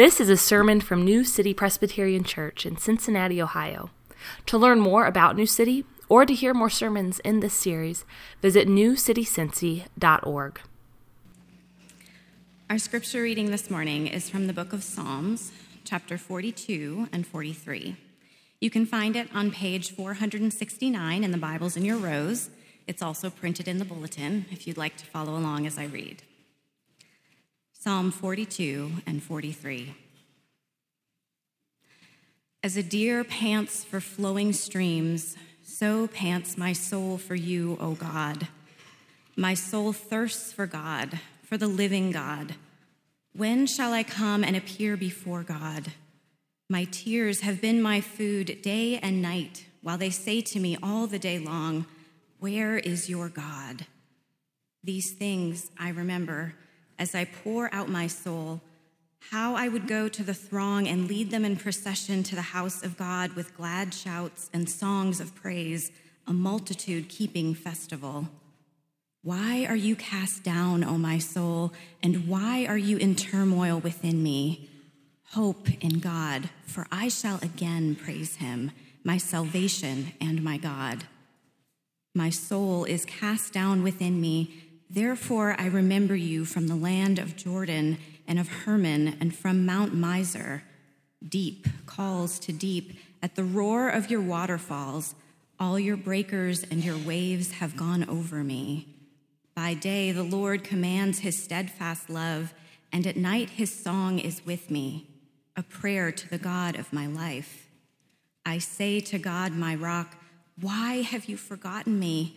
This is a sermon from New City Presbyterian Church in Cincinnati, Ohio. To learn more about New City or to hear more sermons in this series, visit newcitycincy.org. Our scripture reading this morning is from the book of Psalms, chapter 42 and 43. You can find it on page 469 in the Bibles in your rows. It's also printed in the bulletin if you'd like to follow along as I read. Psalm 42 and 43. As a deer pants for flowing streams, so pants my soul for you, O God. My soul thirsts for God, for the living God. When shall I come and appear before God? My tears have been my food day and night, while they say to me all the day long, Where is your God? These things I remember as I pour out my soul, how I would go to the throng and lead them in procession to the house of God with glad shouts and songs of praise, a multitude keeping festival. Why are you cast down, O my soul, and why are you in turmoil within me? Hope in God, for I shall again praise him, my salvation and my God. My soul is cast down within me Therefore, I remember you from the land of Jordan and of Hermon and from Mount Mizar. Deep calls to deep at the roar of your waterfalls. All your breakers and your waves have gone over me. By day, the Lord commands his steadfast love, and at night, his song is with me, a prayer to the God of my life. I say to God, my rock, Why have you forgotten me?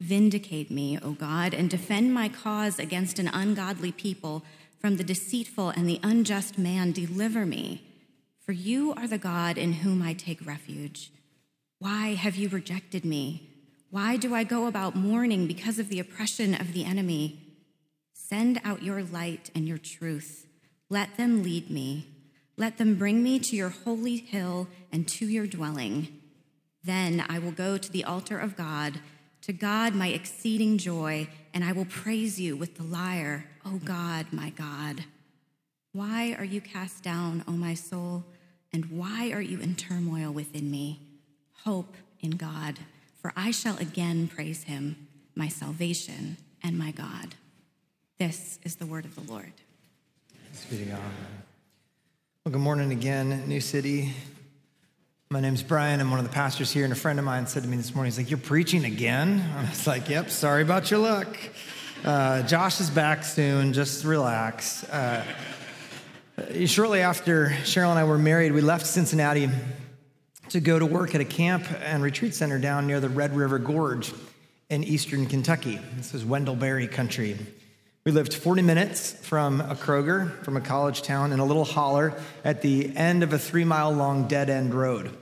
Vindicate me, O God, and defend my cause against an ungodly people. From the deceitful and the unjust man, deliver me. For you are the God in whom I take refuge. Why have you rejected me? Why do I go about mourning because of the oppression of the enemy? Send out your light and your truth. Let them lead me. Let them bring me to your holy hill and to your dwelling. Then I will go to the altar of God to God, my exceeding joy, and I will praise you with the lyre, O God, my God. Why are you cast down, O my soul? And why are you in turmoil within me? Hope in God, for I shall again praise him, my salvation and my God. This is the word of the Lord. Well, good morning again, New City. My name's Brian. I'm one of the pastors here, and a friend of mine said to me this morning, he's like, You're preaching again? I was like, Yep, sorry about your luck. Uh, Josh is back soon, just relax. Uh, shortly after Cheryl and I were married, we left Cincinnati to go to work at a camp and retreat center down near the Red River Gorge in eastern Kentucky. This was Wendell-Berry country. We lived 40 minutes from a Kroger, from a college town, in a little holler at the end of a three mile long dead end road.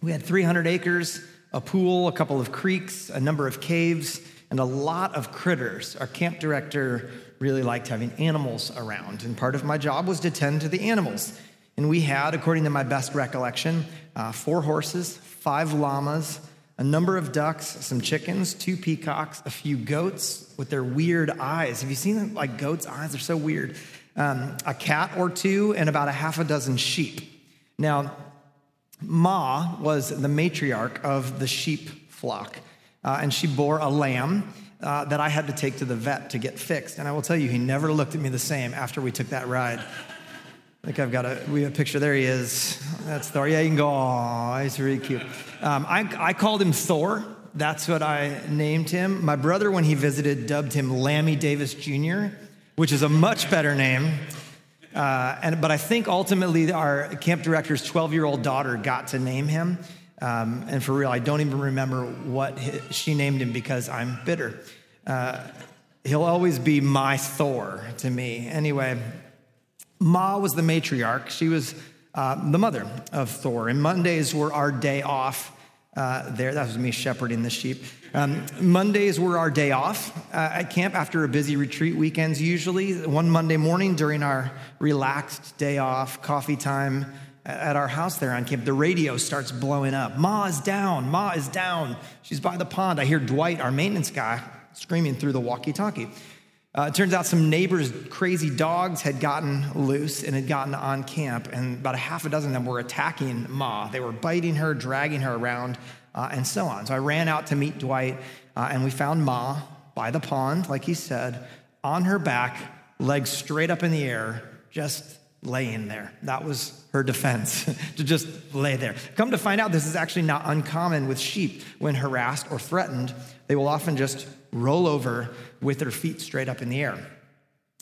We had 300 acres, a pool, a couple of creeks, a number of caves, and a lot of critters. Our camp director really liked having animals around, and part of my job was to tend to the animals. And we had, according to my best recollection, uh, four horses, five llamas, a number of ducks, some chickens, two peacocks, a few goats with their weird eyes. Have you seen them? Like goats' eyes? They're so weird. Um, a cat or two, and about a half a dozen sheep. Now, Ma was the matriarch of the sheep flock, uh, and she bore a lamb. Uh, that I had to take to the vet to get fixed. And I will tell you, he never looked at me the same after we took that ride. I think I've got a, we have a picture. There he is. That's Thor. Yeah, you can go, oh, he's really cute. Um, I, I called him Thor. That's what I named him. My brother, when he visited, dubbed him Lammy Davis Jr., which is a much better name. Uh, and, but I think ultimately our camp director's 12 year old daughter got to name him. Um, and for real, I don't even remember what his, she named him because I'm bitter. Uh, he'll always be my Thor to me. Anyway, Ma was the matriarch. She was uh, the mother of Thor. And Mondays were our day off uh, there. That was me shepherding the sheep. Um, Mondays were our day off uh, at camp after a busy retreat weekends, usually. One Monday morning during our relaxed day off, coffee time at our house there on camp, the radio starts blowing up. Ma is down. Ma is down. She's by the pond. I hear Dwight, our maintenance guy, screaming through the walkie talkie. Uh, it turns out some neighbors' crazy dogs had gotten loose and had gotten on camp, and about a half a dozen of them were attacking Ma. They were biting her, dragging her around, uh, and so on. So I ran out to meet Dwight, uh, and we found Ma by the pond, like he said, on her back, legs straight up in the air, just laying there. That was her defense, to just lay there. Come to find out, this is actually not uncommon with sheep. When harassed or threatened, they will often just roll over with her feet straight up in the air.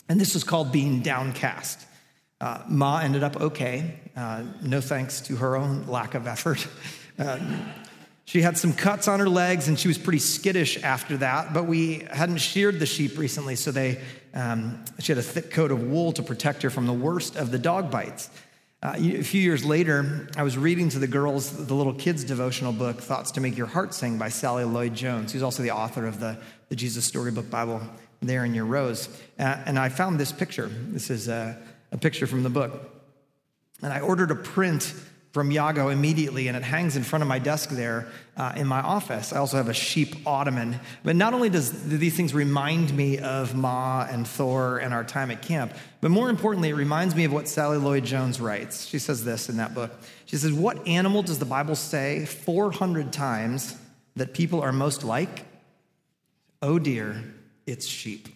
And this is called being downcast. Uh, Ma ended up okay, uh, no thanks to her own lack of effort. Uh, she had some cuts on her legs and she was pretty skittish after that, but we hadn't sheared the sheep recently, so they, um, she had a thick coat of wool to protect her from the worst of the dog bites. Uh, a few years later, I was reading to the girls the little kids' devotional book, Thoughts to Make Your Heart Sing by Sally Lloyd Jones, who's also the author of the, the Jesus Storybook Bible there in your rows. Uh, and I found this picture. This is a, a picture from the book. And I ordered a print from Yago immediately, and it hangs in front of my desk there uh, in my office. I also have a sheep ottoman. But not only does do these things remind me of Ma and Thor and our time at camp, but more importantly, it reminds me of what Sally Lloyd Jones writes. She says this in that book. She says, "What animal does the Bible say 400 times that people are most like? Oh dear, it's sheep."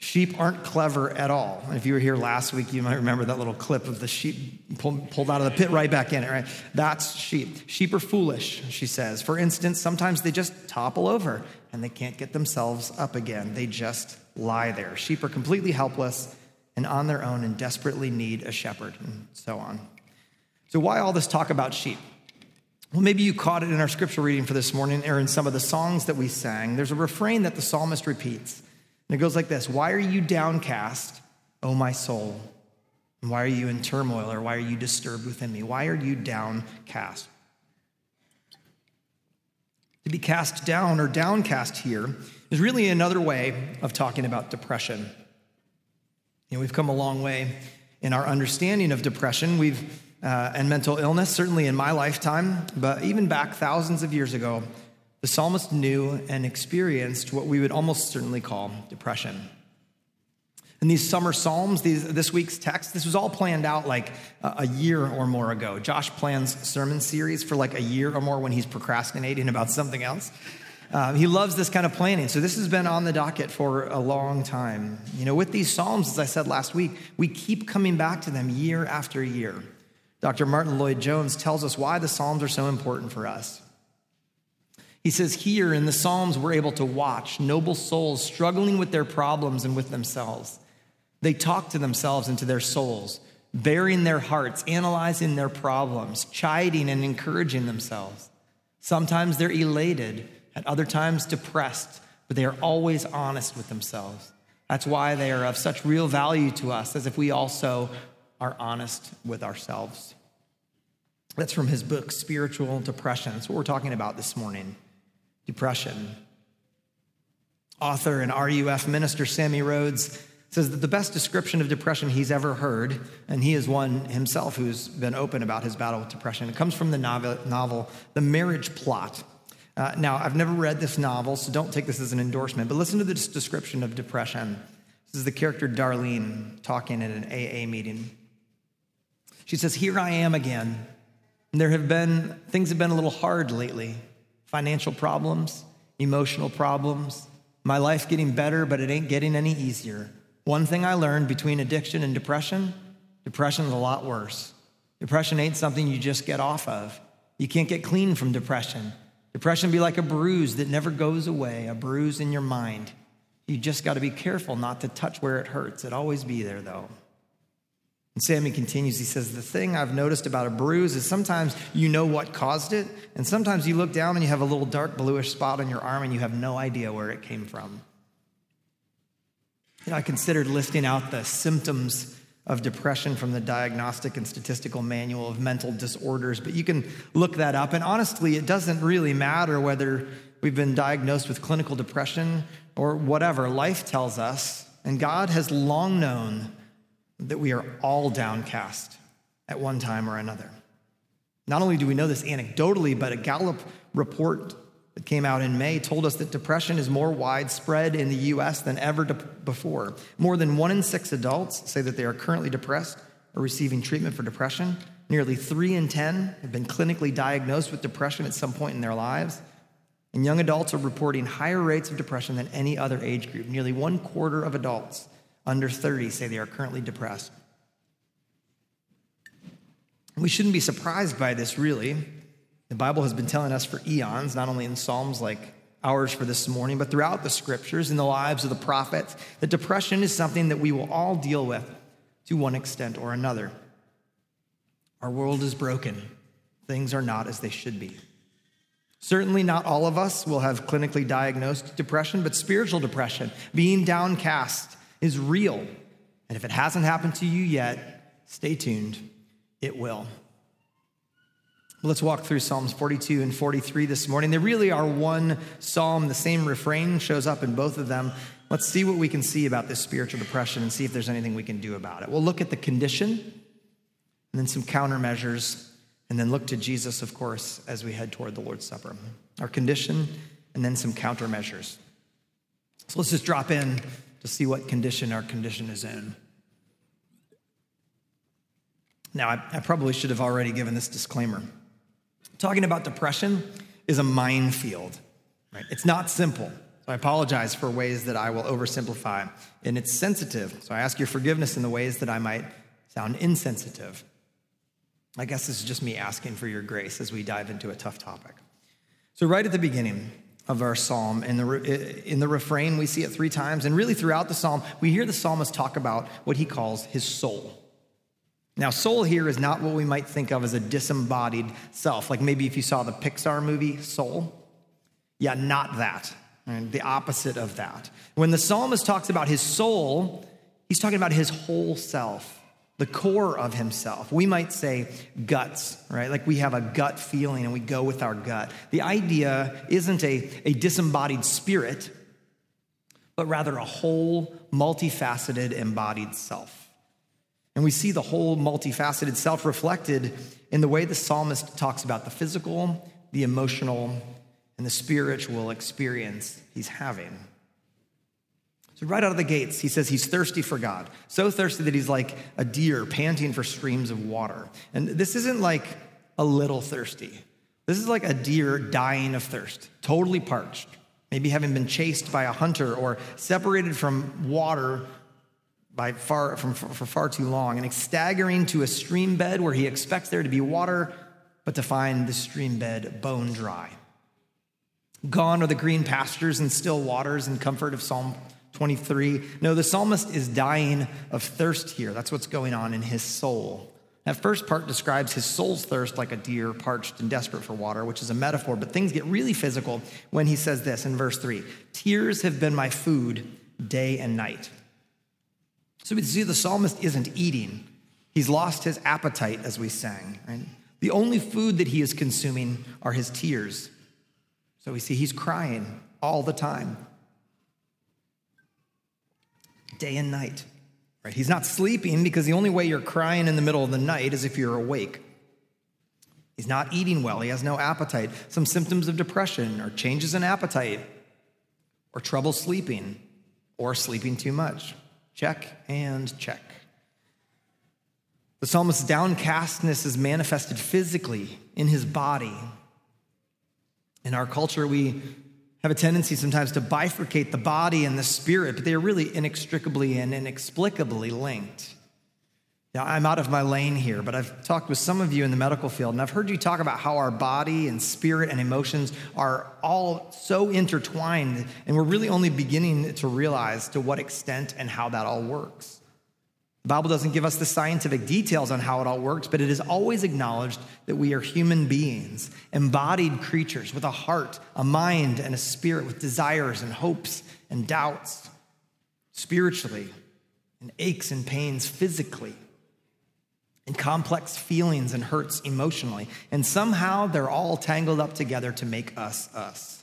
Sheep aren't clever at all. If you were here last week, you might remember that little clip of the sheep pulled, out of the pit right back in it, right? That's sheep. Sheep are foolish, she says. For instance, sometimes they just topple over and they can't get themselves up again. They just lie there. Sheep are completely helpless and on their own and desperately need a shepherd, and so on. So, why all this talk about sheep? Well, maybe you caught it in our scripture reading for this morning or in some of the songs that we sang. There's a refrain that the psalmist repeats. And it goes like this Why are you downcast, O my soul? And why are you in turmoil or why are you disturbed within me? Why are you downcast? To be cast down or downcast here is really another way of talking about depression. You know, we've come a long way in our understanding of depression. We've uh, and mental illness, certainly in my lifetime, but even back thousands of years ago, the psalmist knew and experienced what we would almost certainly call depression. In these summer psalms, these, this week's text, this was all planned out like a, year or more ago. Josh plans sermon series for like a year or more when he's procrastinating about something else. Uh, he loves this kind of planning. So this has been on the docket for a long time. You know, with these psalms, as I said last week, we keep coming back to them year after year. Dr. Martyn Lloyd-Jones tells us why the psalms are so important for us. He says, Here in the Psalms, we're able to watch noble souls struggling with their problems and with themselves. They talk to themselves and to their souls, bearing their hearts, analyzing their problems, chiding and encouraging themselves. Sometimes they're elated, at other times depressed, but they are always honest with themselves. That's why they are of such real value to us, as if we also are honest with ourselves. That's from his book, Spiritual Depression. That's what we're talking about this morning depression. Author and RUF minister Sammy Rhodes says that the best description of depression he's ever heard, and he is one himself who's been open about his battle with depression, it comes from the novel, novel The Marriage Plot. Uh, now, I've never read this novel, so don't take this as an endorsement, but listen to this description of depression. This is the character Darlene talking at an AA meeting. She says, Here I am again. And there have been, things have been a little hard lately financial problems, emotional problems, my life getting better, but it ain't getting any easier. One thing I learned between addiction and depression depression is a lot worse. Depression ain't something you just get off of. You can't get clean from depression. Depression be like a bruise that never goes away, a bruise in your mind. You just got to be careful not to touch where it hurts. It always be there though. Sammy continues, he says, The thing I've noticed about a bruise is sometimes you know what caused it, and sometimes you look down and you have a little dark bluish spot on your arm and you have no idea where it came from. You know, I considered listing out the symptoms of depression from the Diagnostic and Statistical Manual of Mental Disorders, but you can look that up. And honestly, it doesn't really matter whether we've been diagnosed with clinical depression or whatever. Life tells us, and God has long known that we are all downcast at one time or another. Not only do we know this anecdotally, but a Gallup report that came out in May told us that depression is more widespread in the US than ever de- before. More than one in six adults say that they are currently depressed or receiving treatment for depression. Nearly three in 10 have been clinically diagnosed with depression at some point in their lives. And young adults are reporting higher rates of depression than any other age group. Nearly one quarter of adults under 30 say they are currently depressed. We shouldn't be surprised by this, really. The Bible has been telling us for eons, not only in Psalms like ours for this morning, but throughout the scriptures, in the lives of the prophets, that depression is something that we will all deal with to one extent or another. Our world is broken, things are not as they should be. Certainly, not all of us will have clinically diagnosed depression, but spiritual depression, being downcast, is real. And if it hasn't happened to you yet, stay tuned, it will. Let's walk through Psalms 42 and 43 this morning. They really are one psalm. The same refrain shows up in both of them. Let's see what we can see about this spiritual depression and see if there's anything we can do about it. We'll look at the condition and then some countermeasures, and then look to Jesus, of course, as we head toward the Lord's Supper. Our condition and then some countermeasures. So let's just drop in to see what condition our condition is in. Now, I, I probably should have already given this disclaimer. Talking about depression is a minefield, right? It's not simple. So I apologize for ways that I will oversimplify. And it's sensitive. So I ask your forgiveness in the ways that I might sound insensitive. I guess this is just me asking for your grace as we dive into a tough topic. So, right at the beginning of our psalm, in the, in the refrain, we see it three times. And really, throughout the psalm, we hear the psalmist talk about what he calls his soul. Now, soul here is not what we might think of as a disembodied self. Like maybe if you saw the Pixar movie Soul. Yeah, not that. Right? The opposite of that. When the psalmist talks about his soul, he's talking about his whole self, the core of himself. We might say guts, right? Like we have a gut feeling and we go with our gut. The idea isn't a, a disembodied spirit, but rather a whole, multifaceted, embodied self. And we see the whole multifaceted self reflected in the way the psalmist talks about the physical, the emotional, and the spiritual experience he's having. So, right out of the gates, he says he's thirsty for God. So thirsty that he's like a deer panting for streams of water. And this isn't like a little thirsty. This is like a deer dying of thirst, totally parched, maybe having been chased by a hunter or separated from water by far, from, for far too long, and staggering to a stream bed where he expects there to be water, but to find the stream bed bone dry. Gone are the green pastures and still waters and comfort of Psalm 23. No, the psalmist is dying of thirst here. That's what's going on in his soul. That first part describes his soul's thirst like a deer parched and desperate for water, which is a metaphor, but things get really physical when he says this in verse 3 Tears have been my food day and night. So we see the psalmist isn't eating. He's lost his appetite, as we sang. Right? The only food that he is consuming are his tears. So we see he's crying all the time, day and night. Right? He's not sleeping because the only way you're crying in the middle of the night is if you're awake. He's not eating well. He has no appetite. Some symptoms of depression or changes in appetite or trouble sleeping or sleeping too much. Check and check. The psalmist's downcastness is manifested physically in his body. In our culture, we have a tendency sometimes to bifurcate the body and the spirit, but they are really inextricably and inexplicably linked. Now, I'm out of my lane here, but I've talked with some of you in the medical field, and I've heard you talk about how our body and spirit and emotions are all so intertwined, and we're really only beginning to realize to what extent and how that all works. The Bible doesn't give us the scientific details on how it all works, but it is always acknowledged that we are human beings, embodied creatures with a heart, a mind, and a spirit with desires and hopes and doubts. Spiritually, and aches and pains physically, and complex feelings and hurts emotionally. And somehow they're all tangled up together to make us us.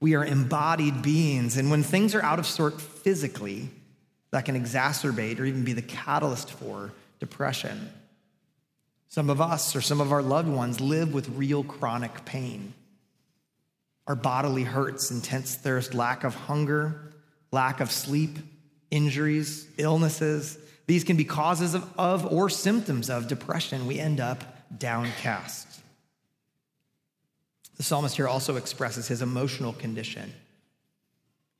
We are embodied beings, and when things are out of sort physically, that can exacerbate or even be the catalyst for depression. Some of us or some of our loved ones live with real chronic pain. Our bodily hurts, intense thirst, lack of hunger, lack of sleep, injuries, illnesses. These can be causes of, of or symptoms of depression. We end up downcast. The psalmist here also expresses his emotional condition.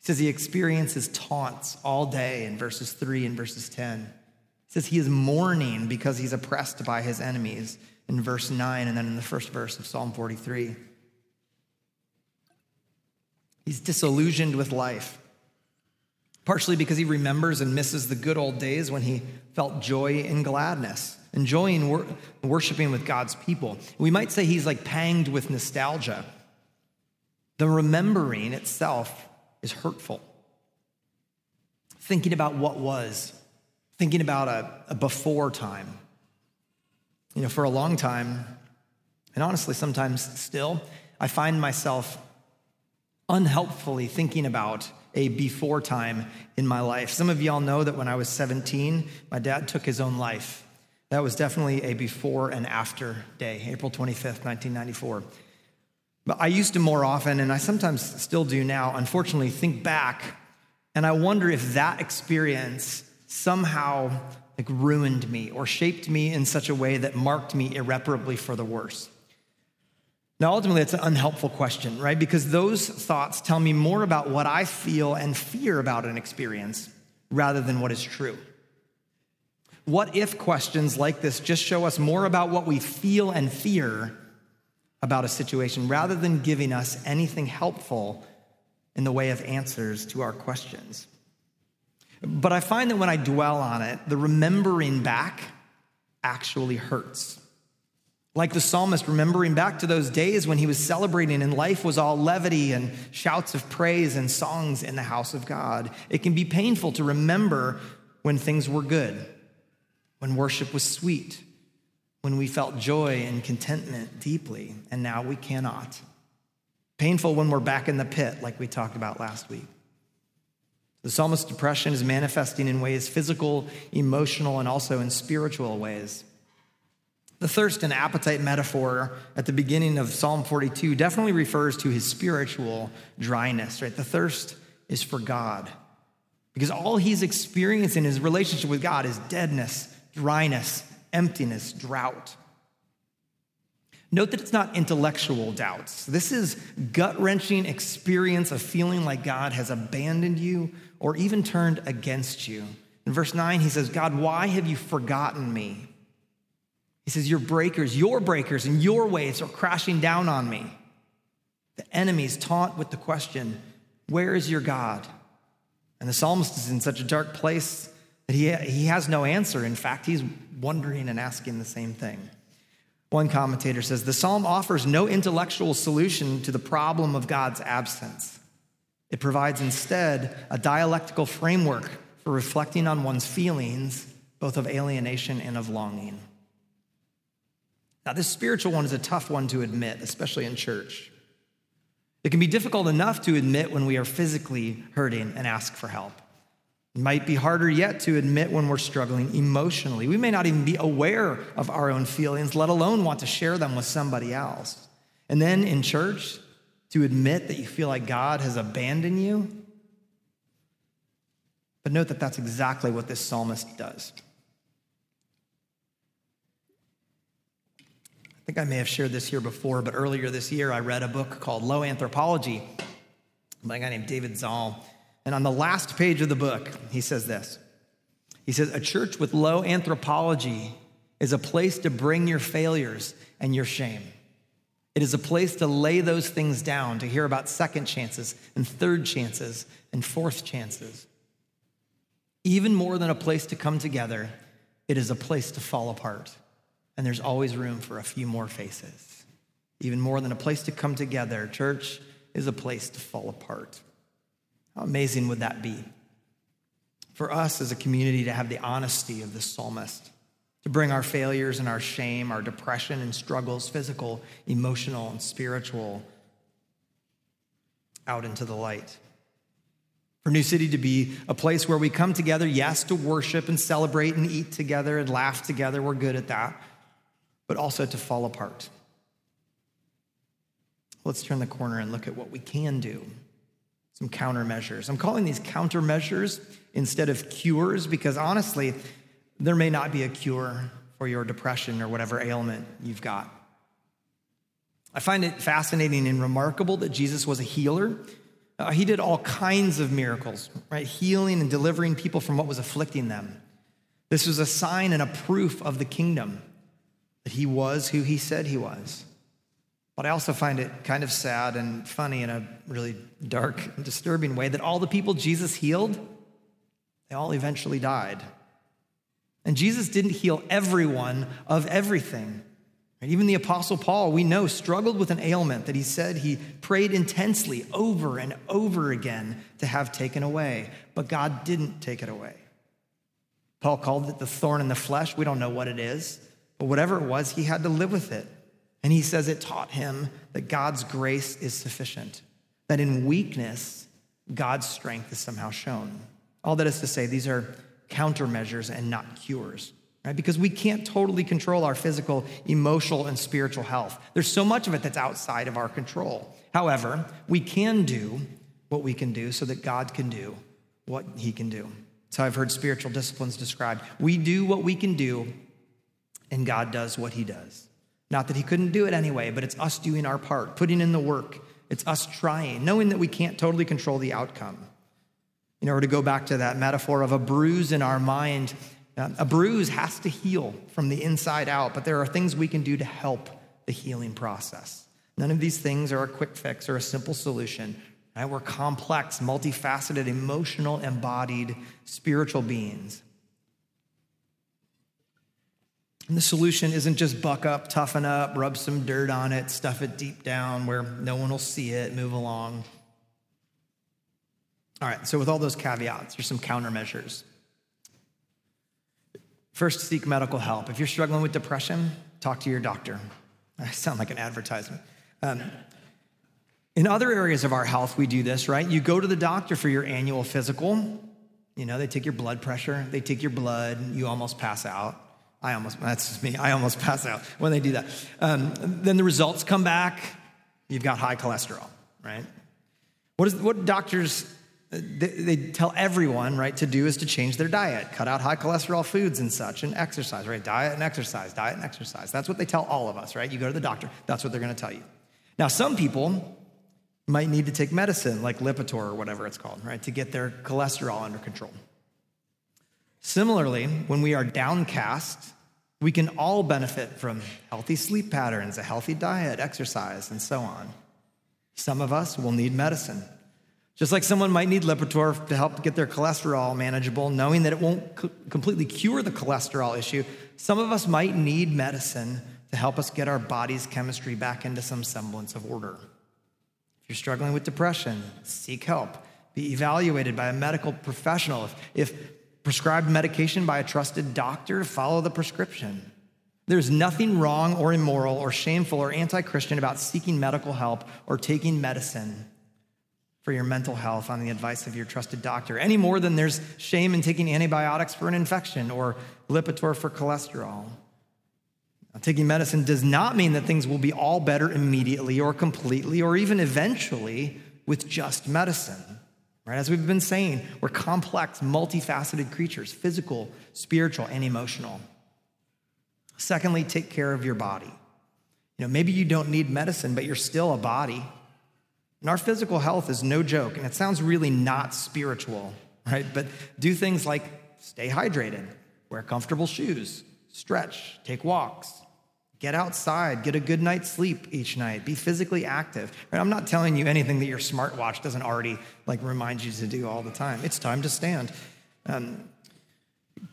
He says he experiences taunts all day in verses 3 and verses 10. He says he is mourning because he's oppressed by his enemies in verse 9 and then in the first verse of Psalm 43. He's disillusioned with life, partially because he remembers and misses the good old days when he felt joy and gladness, enjoying wor- worshiping with God's people. We might say he's like panged with nostalgia. The remembering itself is hurtful. Thinking about what was, thinking about a, a before time. You know, for a long time, and honestly, sometimes still, I find myself unhelpfully thinking about a before time in my life. Some of y'all know that when I was 17, my dad took his own life. That was definitely a before and after day, April 25th, 1994. But I used to more often, and I sometimes still do now, unfortunately, think back, and I wonder if that experience somehow like ruined me or shaped me in such a way that marked me irreparably for the worse. Now, ultimately, it's an unhelpful question, right? Because those thoughts tell me more about what I feel and fear about an experience rather than what is true. What if questions like this just show us more about what we feel and fear about a situation rather than giving us anything helpful in the way of answers to our questions? But I find that when I dwell on it, the remembering back actually hurts. Like the psalmist, remembering back to those days when he was celebrating and life was all levity and shouts of praise and songs in the house of God. It can be painful to remember when things were good, when worship was sweet, when we felt joy and contentment deeply, and now we cannot. Painful when we're back in the pit, like we talked about last week. The psalmist's depression is manifesting in ways physical, emotional, and also in spiritual ways. The thirst and appetite metaphor at the beginning of Psalm 42 definitely refers to his spiritual dryness, right? The thirst is for God. Because all he's experiencing in his relationship with God is deadness, dryness, emptiness, drought. Note that it's not intellectual doubts. This is gut wrenching experience of feeling like God has abandoned you or even turned against you. In verse 9, he says, God, why have you forgotten me? He says, Your breakers, your breakers, and your waves are crashing down on me. The enemies taunt with the question, Where is your God? And the psalmist is in such a dark place that he, he has no answer. In fact, he's wondering and asking the same thing. One commentator says the psalm offers no intellectual solution to the problem of God's absence. It provides instead a dialectical framework for reflecting on one's feelings, both of alienation and of longing. Now, this spiritual one is a tough one to admit, especially in church. It can be difficult enough to admit when we are physically hurting and ask for help. It might be harder yet to admit when we're struggling emotionally. We may not even be aware of our own feelings, let alone want to share them with somebody else. And then in church, to admit that you feel like God has abandoned you. But note that that's exactly what this psalmist does. I think I may have shared this here before, but earlier this year I read a book called Low Anthropology by a guy named David Zahl. And on the last page of the book, he says this He says, A church with low anthropology is a place to bring your failures and your shame. It is a place to lay those things down, to hear about second chances and third chances and fourth chances. Even more than a place to come together, it is a place to fall apart and there's always room for a few more faces. Even more than a place to come together, church is a place to fall apart. How amazing would that be? for us as a community to have the honesty of the psalmist, to bring our failures and our shame, our depression and struggles, physical, emotional, and spiritual, out into the light. For New City to be a place where we come together, yes, to worship and celebrate and eat together and laugh together. We're good at that. But also to fall apart. Let's turn the corner and look at what we can do. Some countermeasures. I'm calling these countermeasures instead of cures because honestly, there may not be a cure for your depression or whatever ailment you've got. I find it fascinating and remarkable that Jesus was a healer uh, he did all kinds of miracles, right? Healing and delivering people from what was afflicting them. This was a sign and a proof of the kingdom that he was who he said he was. But I also find it kind of sad and funny in a really dark and disturbing way that all the people Jesus healed, they all eventually died. And Jesus didn't heal everyone of everything. Even the Apostle Paul, we know, struggled with an ailment that he said he prayed intensely over and over again to have taken away, but God didn't take it away. Paul called it the thorn in the flesh. We don't know what it is, but whatever it was, he had to live with it. And he says it taught him that God's grace is sufficient, that in weakness, God's strength is somehow shown. All that is to say, these are countermeasures and not cures right? Because we can't totally control our physical, emotional, and spiritual health. There's so much of it that's outside of our control. However, we can do what we can do so that God can do what he can do. So I've heard spiritual disciplines described. We do what we can do, and God does what he does. Not that he couldn't do it anyway, but it's us doing our part, putting in the work. It's us trying, knowing that we can't totally control the outcome. You know, or to go back to that metaphor of a bruise in our mind um, a bruise has to heal from the inside out, but there are things we can do to help the healing process. None of these things are a quick fix or a simple solution. Right? We're complex, multifaceted, emotional, embodied, spiritual beings. And the solution isn't just buck up, toughen up, rub some dirt on it, stuff it deep down where no one will see it, move along. All right, so with all those caveats, here's some countermeasures. First, seek medical help. If you're struggling with depression, talk to your doctor. I sound like an advertisement. Um, in other areas of our health, we do this, right? You go to the doctor for your annual physical. You know, they take your blood pressure, they take your blood, you almost pass out. I almost, that's just me, I almost pass out when they do that. Um, then the results come back, you've got high cholesterol, right? What, is, what doctors they, tell everyone, right, to do is to change their diet, cut out high cholesterol foods and such, and exercise, right? Diet and exercise, diet and exercise. That's what they tell all of us, right? You go to the doctor, that's what they're to tell you. Now, some people might need to take medicine like Lipitor or whatever it's called, right, to get their cholesterol under control. Similarly, when we are downcast, we can all benefit from healthy sleep patterns, a healthy diet, exercise, and so on. Some of us will need medicine. Just like someone might need Lipitor to help get their cholesterol manageable, knowing that it won't co- completely cure the cholesterol issue, some of us might need medicine to help us get our body's chemistry back into some semblance of order. If you're struggling with depression, seek help. Be evaluated by a medical professional. If, if prescribed medication by a trusted doctor, to follow the prescription. There's nothing wrong or immoral or shameful or anti Christian about seeking medical help or taking medicine for your mental health on the advice of your trusted doctor, any more than there's shame in taking antibiotics for an infection or Lipitor for cholesterol. Now, taking medicine does not mean that things will be all better immediately or completely or even eventually with just medicine. Right? As we've been saying, we're complex, multifaceted creatures physical, spiritual, and emotional. Secondly, take care of your body. You know, maybe you don't need medicine, but you're still a body. And our physical health is no joke, and it sounds really not spiritual, right? But do things like stay hydrated, wear comfortable shoes, stretch, take walks, get outside, get a good night's sleep each night, be physically active. Right? I'm not telling you anything that your smartwatch doesn't already like remind you to do all the time. It's time to stand. Um,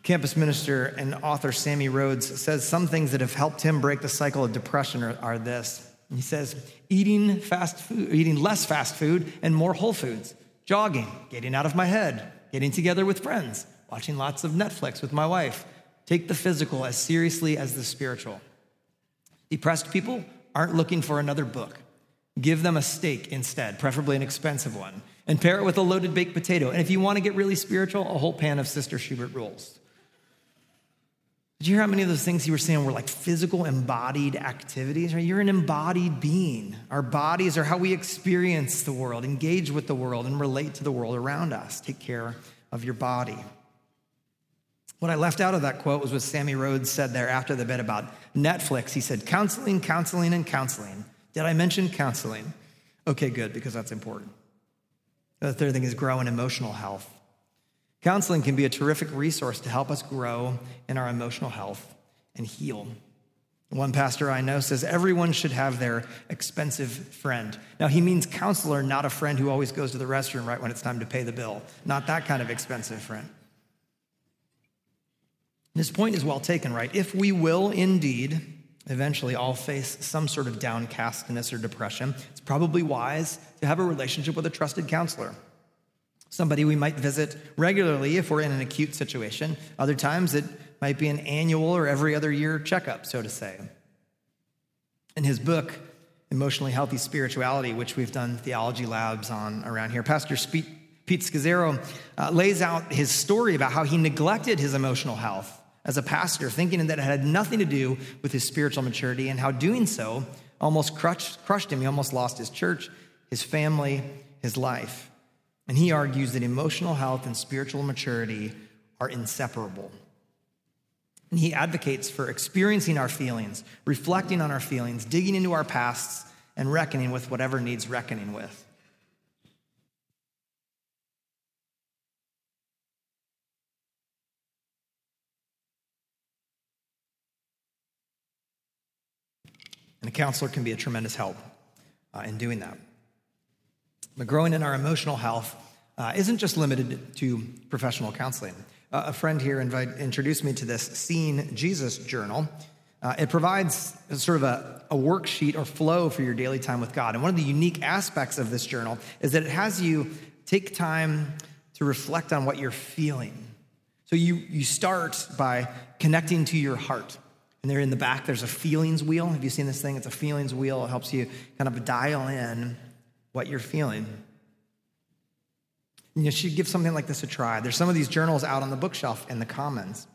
campus minister and author Sammy Rhodes says some things that have helped him break the cycle of depression are, are this. He says, eating fast food, eating less fast food and more whole foods, jogging, getting out of my head, getting together with friends, watching lots of Netflix with my wife. Take the physical as seriously as the spiritual. Depressed people aren't looking for another book. Give them a steak instead, preferably an expensive one, and pair it with a loaded baked potato. And if you want to get really spiritual, a whole pan of Sister Schubert rolls. Did you hear how many of those things you were saying were like physical embodied activities? You're an embodied being. Our bodies are how we experience the world, engage with the world, and relate to the world around us. Take care of your body. What I left out of that quote was what Sammy Rhodes said there after the bit about Netflix. He said, counseling, counseling, and counseling. Did I mention counseling? Okay, good, because that's important. The third thing is grow in emotional health. Counseling can be a terrific resource to help us grow in our emotional health and heal. One pastor I know says everyone should have their expensive friend. Now, he means counselor, not a friend who always goes to the restroom right when it's time to pay the bill. Not that kind of expensive friend. His point is well taken, right? If we will indeed eventually all face some sort of downcastness or depression, it's probably wise to have a relationship with a trusted counselor. Somebody we might visit regularly if we're in an acute situation. Other times it might be an annual or every other year checkup, so to say. In his book, Emotionally Healthy Spirituality, which we've done theology labs on around here, Pastor Pete Scazzero uh, lays out his story about how he neglected his emotional health as a pastor, thinking that it had nothing to do with his spiritual maturity, and how doing so almost crushed, crushed him. He almost lost his church, his family, his life. And he argues that emotional health and spiritual maturity are inseparable. And he advocates for experiencing our feelings, reflecting on our feelings, digging into our pasts, and reckoning with whatever needs reckoning with. And a counselor can be a tremendous help uh, in doing that. But growing in our emotional health uh, isn't just limited to professional counseling. Uh, a friend here invite, introduced me to this Seeing Jesus journal. Uh, it provides sort of a, a worksheet or flow for your daily time with God. And one of the unique aspects of this journal is that it has you take time to reflect on what you're feeling. So you, you start by connecting to your heart. And there in the back, there's a feelings wheel. Have you seen this thing? It's a feelings wheel. It helps you kind of dial in what you're feeling. You should give something like this a try. There's some of these journals out on the bookshelf in the Commons.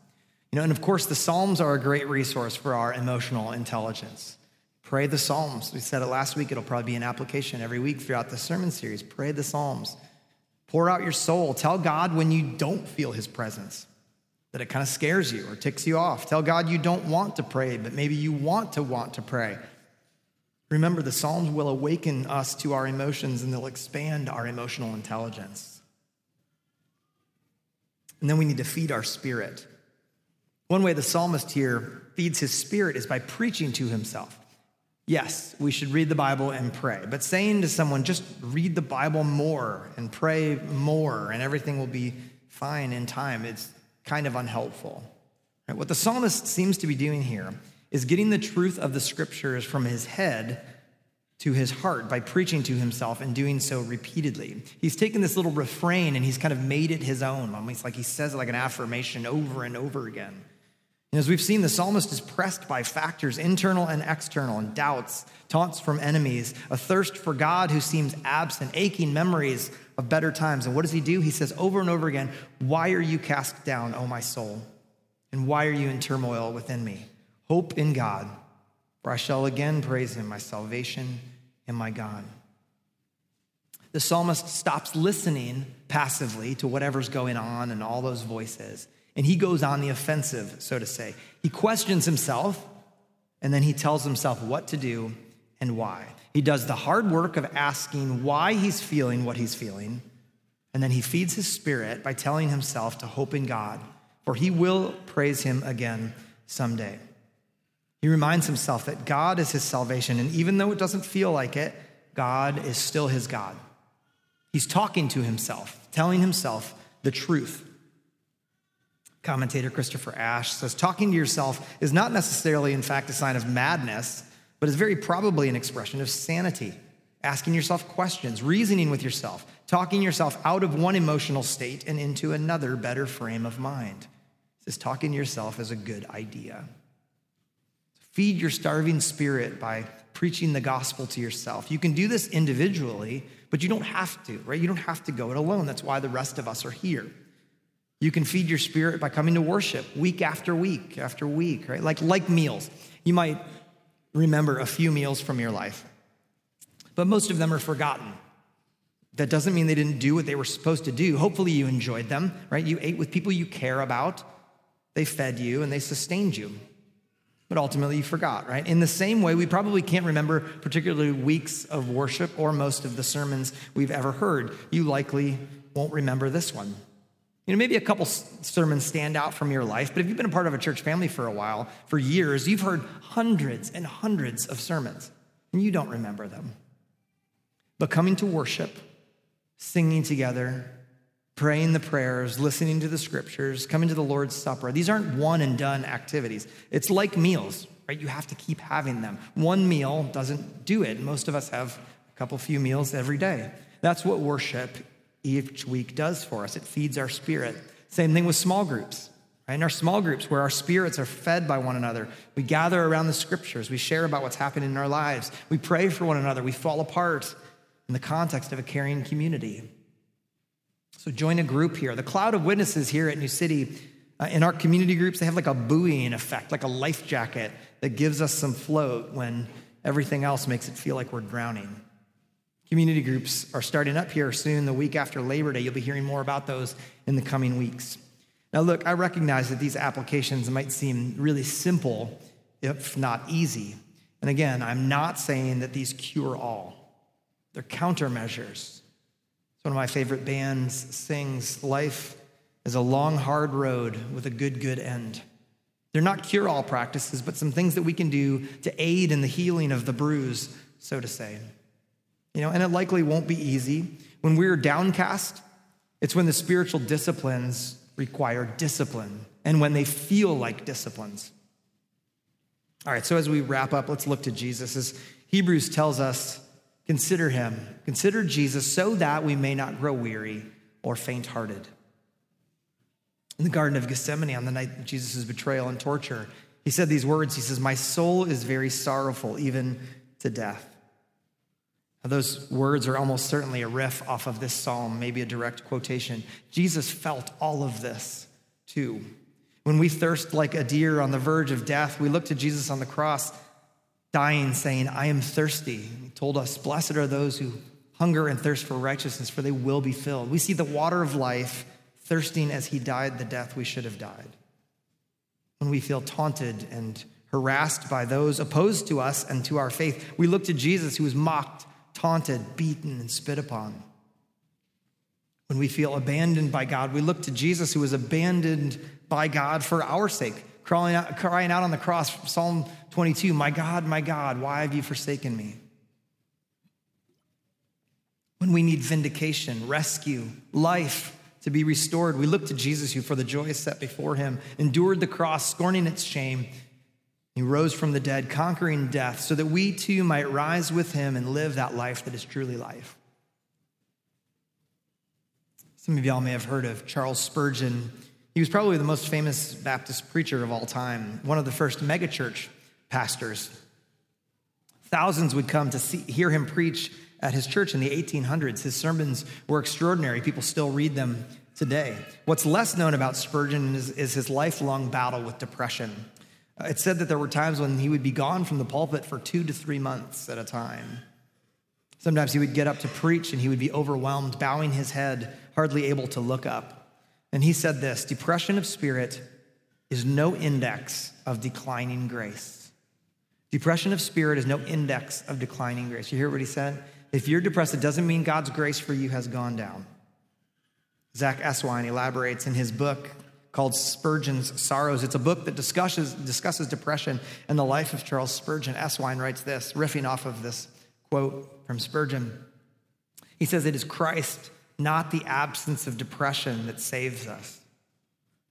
You know, and of course, the Psalms are a great resource for our emotional intelligence. Pray the Psalms. We said it last week. It'll probably be an application every week throughout the sermon series. Pray the Psalms. Pour out your soul. Tell God when you don't feel his presence that it kind of scares you or ticks you off. Tell God you don't want to pray, but maybe you want to want to pray. Remember, the Psalms will awaken us to our emotions and they'll expand our emotional intelligence. And then we need to feed our spirit. One way the psalmist here feeds his spirit is by preaching to himself. Yes, we should read the Bible and pray, but saying to someone, just read the Bible more and pray more, and everything will be fine in time, it's kind of unhelpful. Right? What the psalmist seems to be doing here is getting the truth of the scriptures from his head to his heart by preaching to himself and doing so repeatedly. He's taken this little refrain and he's kind of made it his own. Almost like he says it like an affirmation over and over again. And as we've seen, the psalmist is pressed by factors, internal and external, and doubts, taunts from enemies, a thirst for God who seems absent, aching memories of better times. And what does he do? He says over and over again, Why are you cast down, O my soul? And why are you in turmoil within me? Hope in God, for I shall again praise him, my salvation and my God. The psalmist stops listening passively to whatever's going on and all those voices, and he goes on the offensive, so to say. He questions himself, and then he tells himself what to do and why. He does the hard work of asking why he's feeling what he's feeling, and then he feeds his spirit by telling himself to hope in God, for he will praise him again someday. He reminds himself that God is his salvation, and even though it doesn't feel like it, God is still his God. He's talking to himself, telling himself the truth. Commentator Christopher Ash says talking to yourself is not necessarily, in fact, a sign of madness, but is very probably an expression of sanity asking yourself questions, reasoning with yourself, talking yourself out of one emotional state and into another better frame of mind. This talking to yourself is a good idea. Feed your starving spirit by preaching the gospel to yourself. You can do this individually, but you don't have to, right? You don't have to go it alone. That's why the rest of us are here. You can feed your spirit by coming to worship week after week after week, right? Like, like meals. You might remember a few meals from your life, but most of them are forgotten. That doesn't mean they didn't do what they were supposed to do. Hopefully, you enjoyed them, right? You ate with people you care about, they fed you, and they sustained you but ultimately you forgot, right? In the same way, we probably can't remember particularly weeks of worship or most of the sermons we've ever heard. You likely won't remember this one. You know, maybe a couple sermons stand out from your life, but if you've been a part of a church family for a while, for years, you've heard hundreds and hundreds of sermons, and you don't remember them. But coming to worship, singing together, praying the prayers, listening to the scriptures, coming to the Lord's Supper. These aren't one and done activities. It's like meals, right? You have to keep having them. One meal doesn't do it. Most of us have a couple few meals every day. That's what worship each week does for us. It feeds our spirit. Same thing with small groups. Right? In our small groups, where our spirits are fed by one another, we gather around the scriptures, we share about what's happening in our lives, we pray for one another, we fall apart in the context of a caring community. So join a group here. The cloud of witnesses here at New City, uh, in our community groups, they have like a buoying effect, like a life jacket that gives us some float when everything else makes it feel like we're drowning. Community groups are starting up here soon, the week after Labor Day. You'll be hearing more about those in the coming weeks. Now, look, I recognize that these applications might seem really simple, if not easy. And again, I'm not saying that these cure all, they're countermeasures one of my favorite bands sings Life is a long, hard road with a good, good end. They're not cure all practices, but some things that we can do to aid in the healing of the bruise, so to say. You know, and it likely won't be easy. When we're downcast, it's when the spiritual disciplines require discipline and when they feel like disciplines. All right, so as we wrap up, let's look to Jesus. As Hebrews tells us, Consider him. Consider Jesus so that we may not grow weary or faint hearted. In the Garden of Gethsemane, on the night of Jesus' betrayal and torture, he said these words He says, My soul is very sorrowful, even to death. Those words are almost certainly a riff off of this psalm, maybe a direct quotation. Jesus felt all of this too. When we thirst like a deer on the verge of death, we look to Jesus on the cross dying, saying, I am thirsty. He told us, Blessed are those who hunger and thirst for righteousness, for they will be filled. We see the water of life thirsting as he died the death we should have died. When we feel taunted and harassed by those opposed to us and to our faith, we look to Jesus who was mocked, taunted, beaten, and spit upon. When we feel abandoned by God, we look to Jesus who was abandoned by God for our sake crying out, crying out on the cross, Psalm 22, My God, my God, why have you forsaken me? When we need vindication, rescue, life to be restored, we look to Jesus, who for the joy set before him endured the cross, scorning its shame. He rose from the dead, conquering death, so that we too might rise with him and live that life that is truly life. Some of y'all may have heard of Charles Spurgeon. He was probably the most famous Baptist preacher of all time, one of the first megachurch pastors. Thousands would come to see, hear him preach at his church in the 1800s. His sermons were extraordinary. People still read them today. What's less known about Spurgeon is, is his lifelong battle with depression. Uh, it said that there were times when he would be gone from the pulpit for two to three months at a time. Sometimes he would get up to preach and he would be overwhelmed, bowing his head, hardly able to look up. And he said this depression of spirit is no index of declining grace. Depression of spirit is no index of declining grace. You hear what he said? If you're depressed, it doesn't mean God's grace for you has gone down. Zack Eswine elaborates in his book called Spurgeon's Sorrows. It's a book that discusses, discusses depression and the life of Charles Spurgeon. Eswine writes this, riffing off of this quote from Spurgeon. He says, It is Christ not the absence of depression that saves us.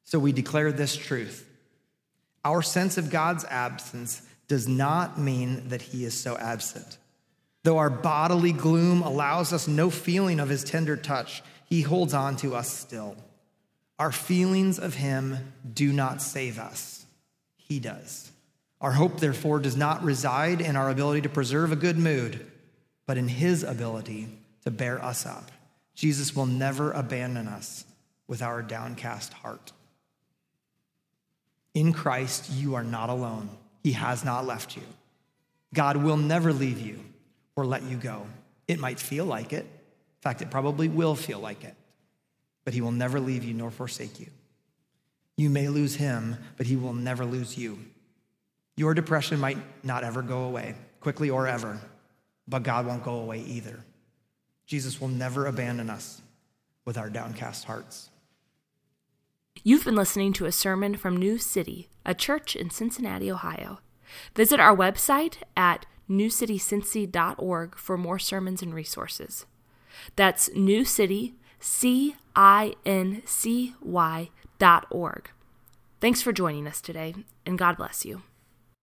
So we declare this truth. Our sense of God's absence does not mean that he is so absent. Though our bodily gloom allows us no feeling of his tender touch, he holds on to us still. Our feelings of him do not save us, he does. Our hope, therefore, does not reside in our ability to preserve a good mood, but in his ability to bear us up. Jesus will never abandon us with our downcast heart. In Christ, you are not alone. He has not left you. God will never leave you or let you go. It might feel like it. In fact, it probably will feel like it. But He will never leave you nor forsake you. You may lose Him, but He will never lose you. Your depression might not ever go away, quickly or ever, but God won't go away either. Jesus will never abandon us with our downcast hearts. You've been listening to a sermon from New City, a church in Cincinnati, Ohio. Visit our website at newcitycincy.org for more sermons and resources. That's New City, C I N C Y dot org. Thanks for joining us today, and God bless you.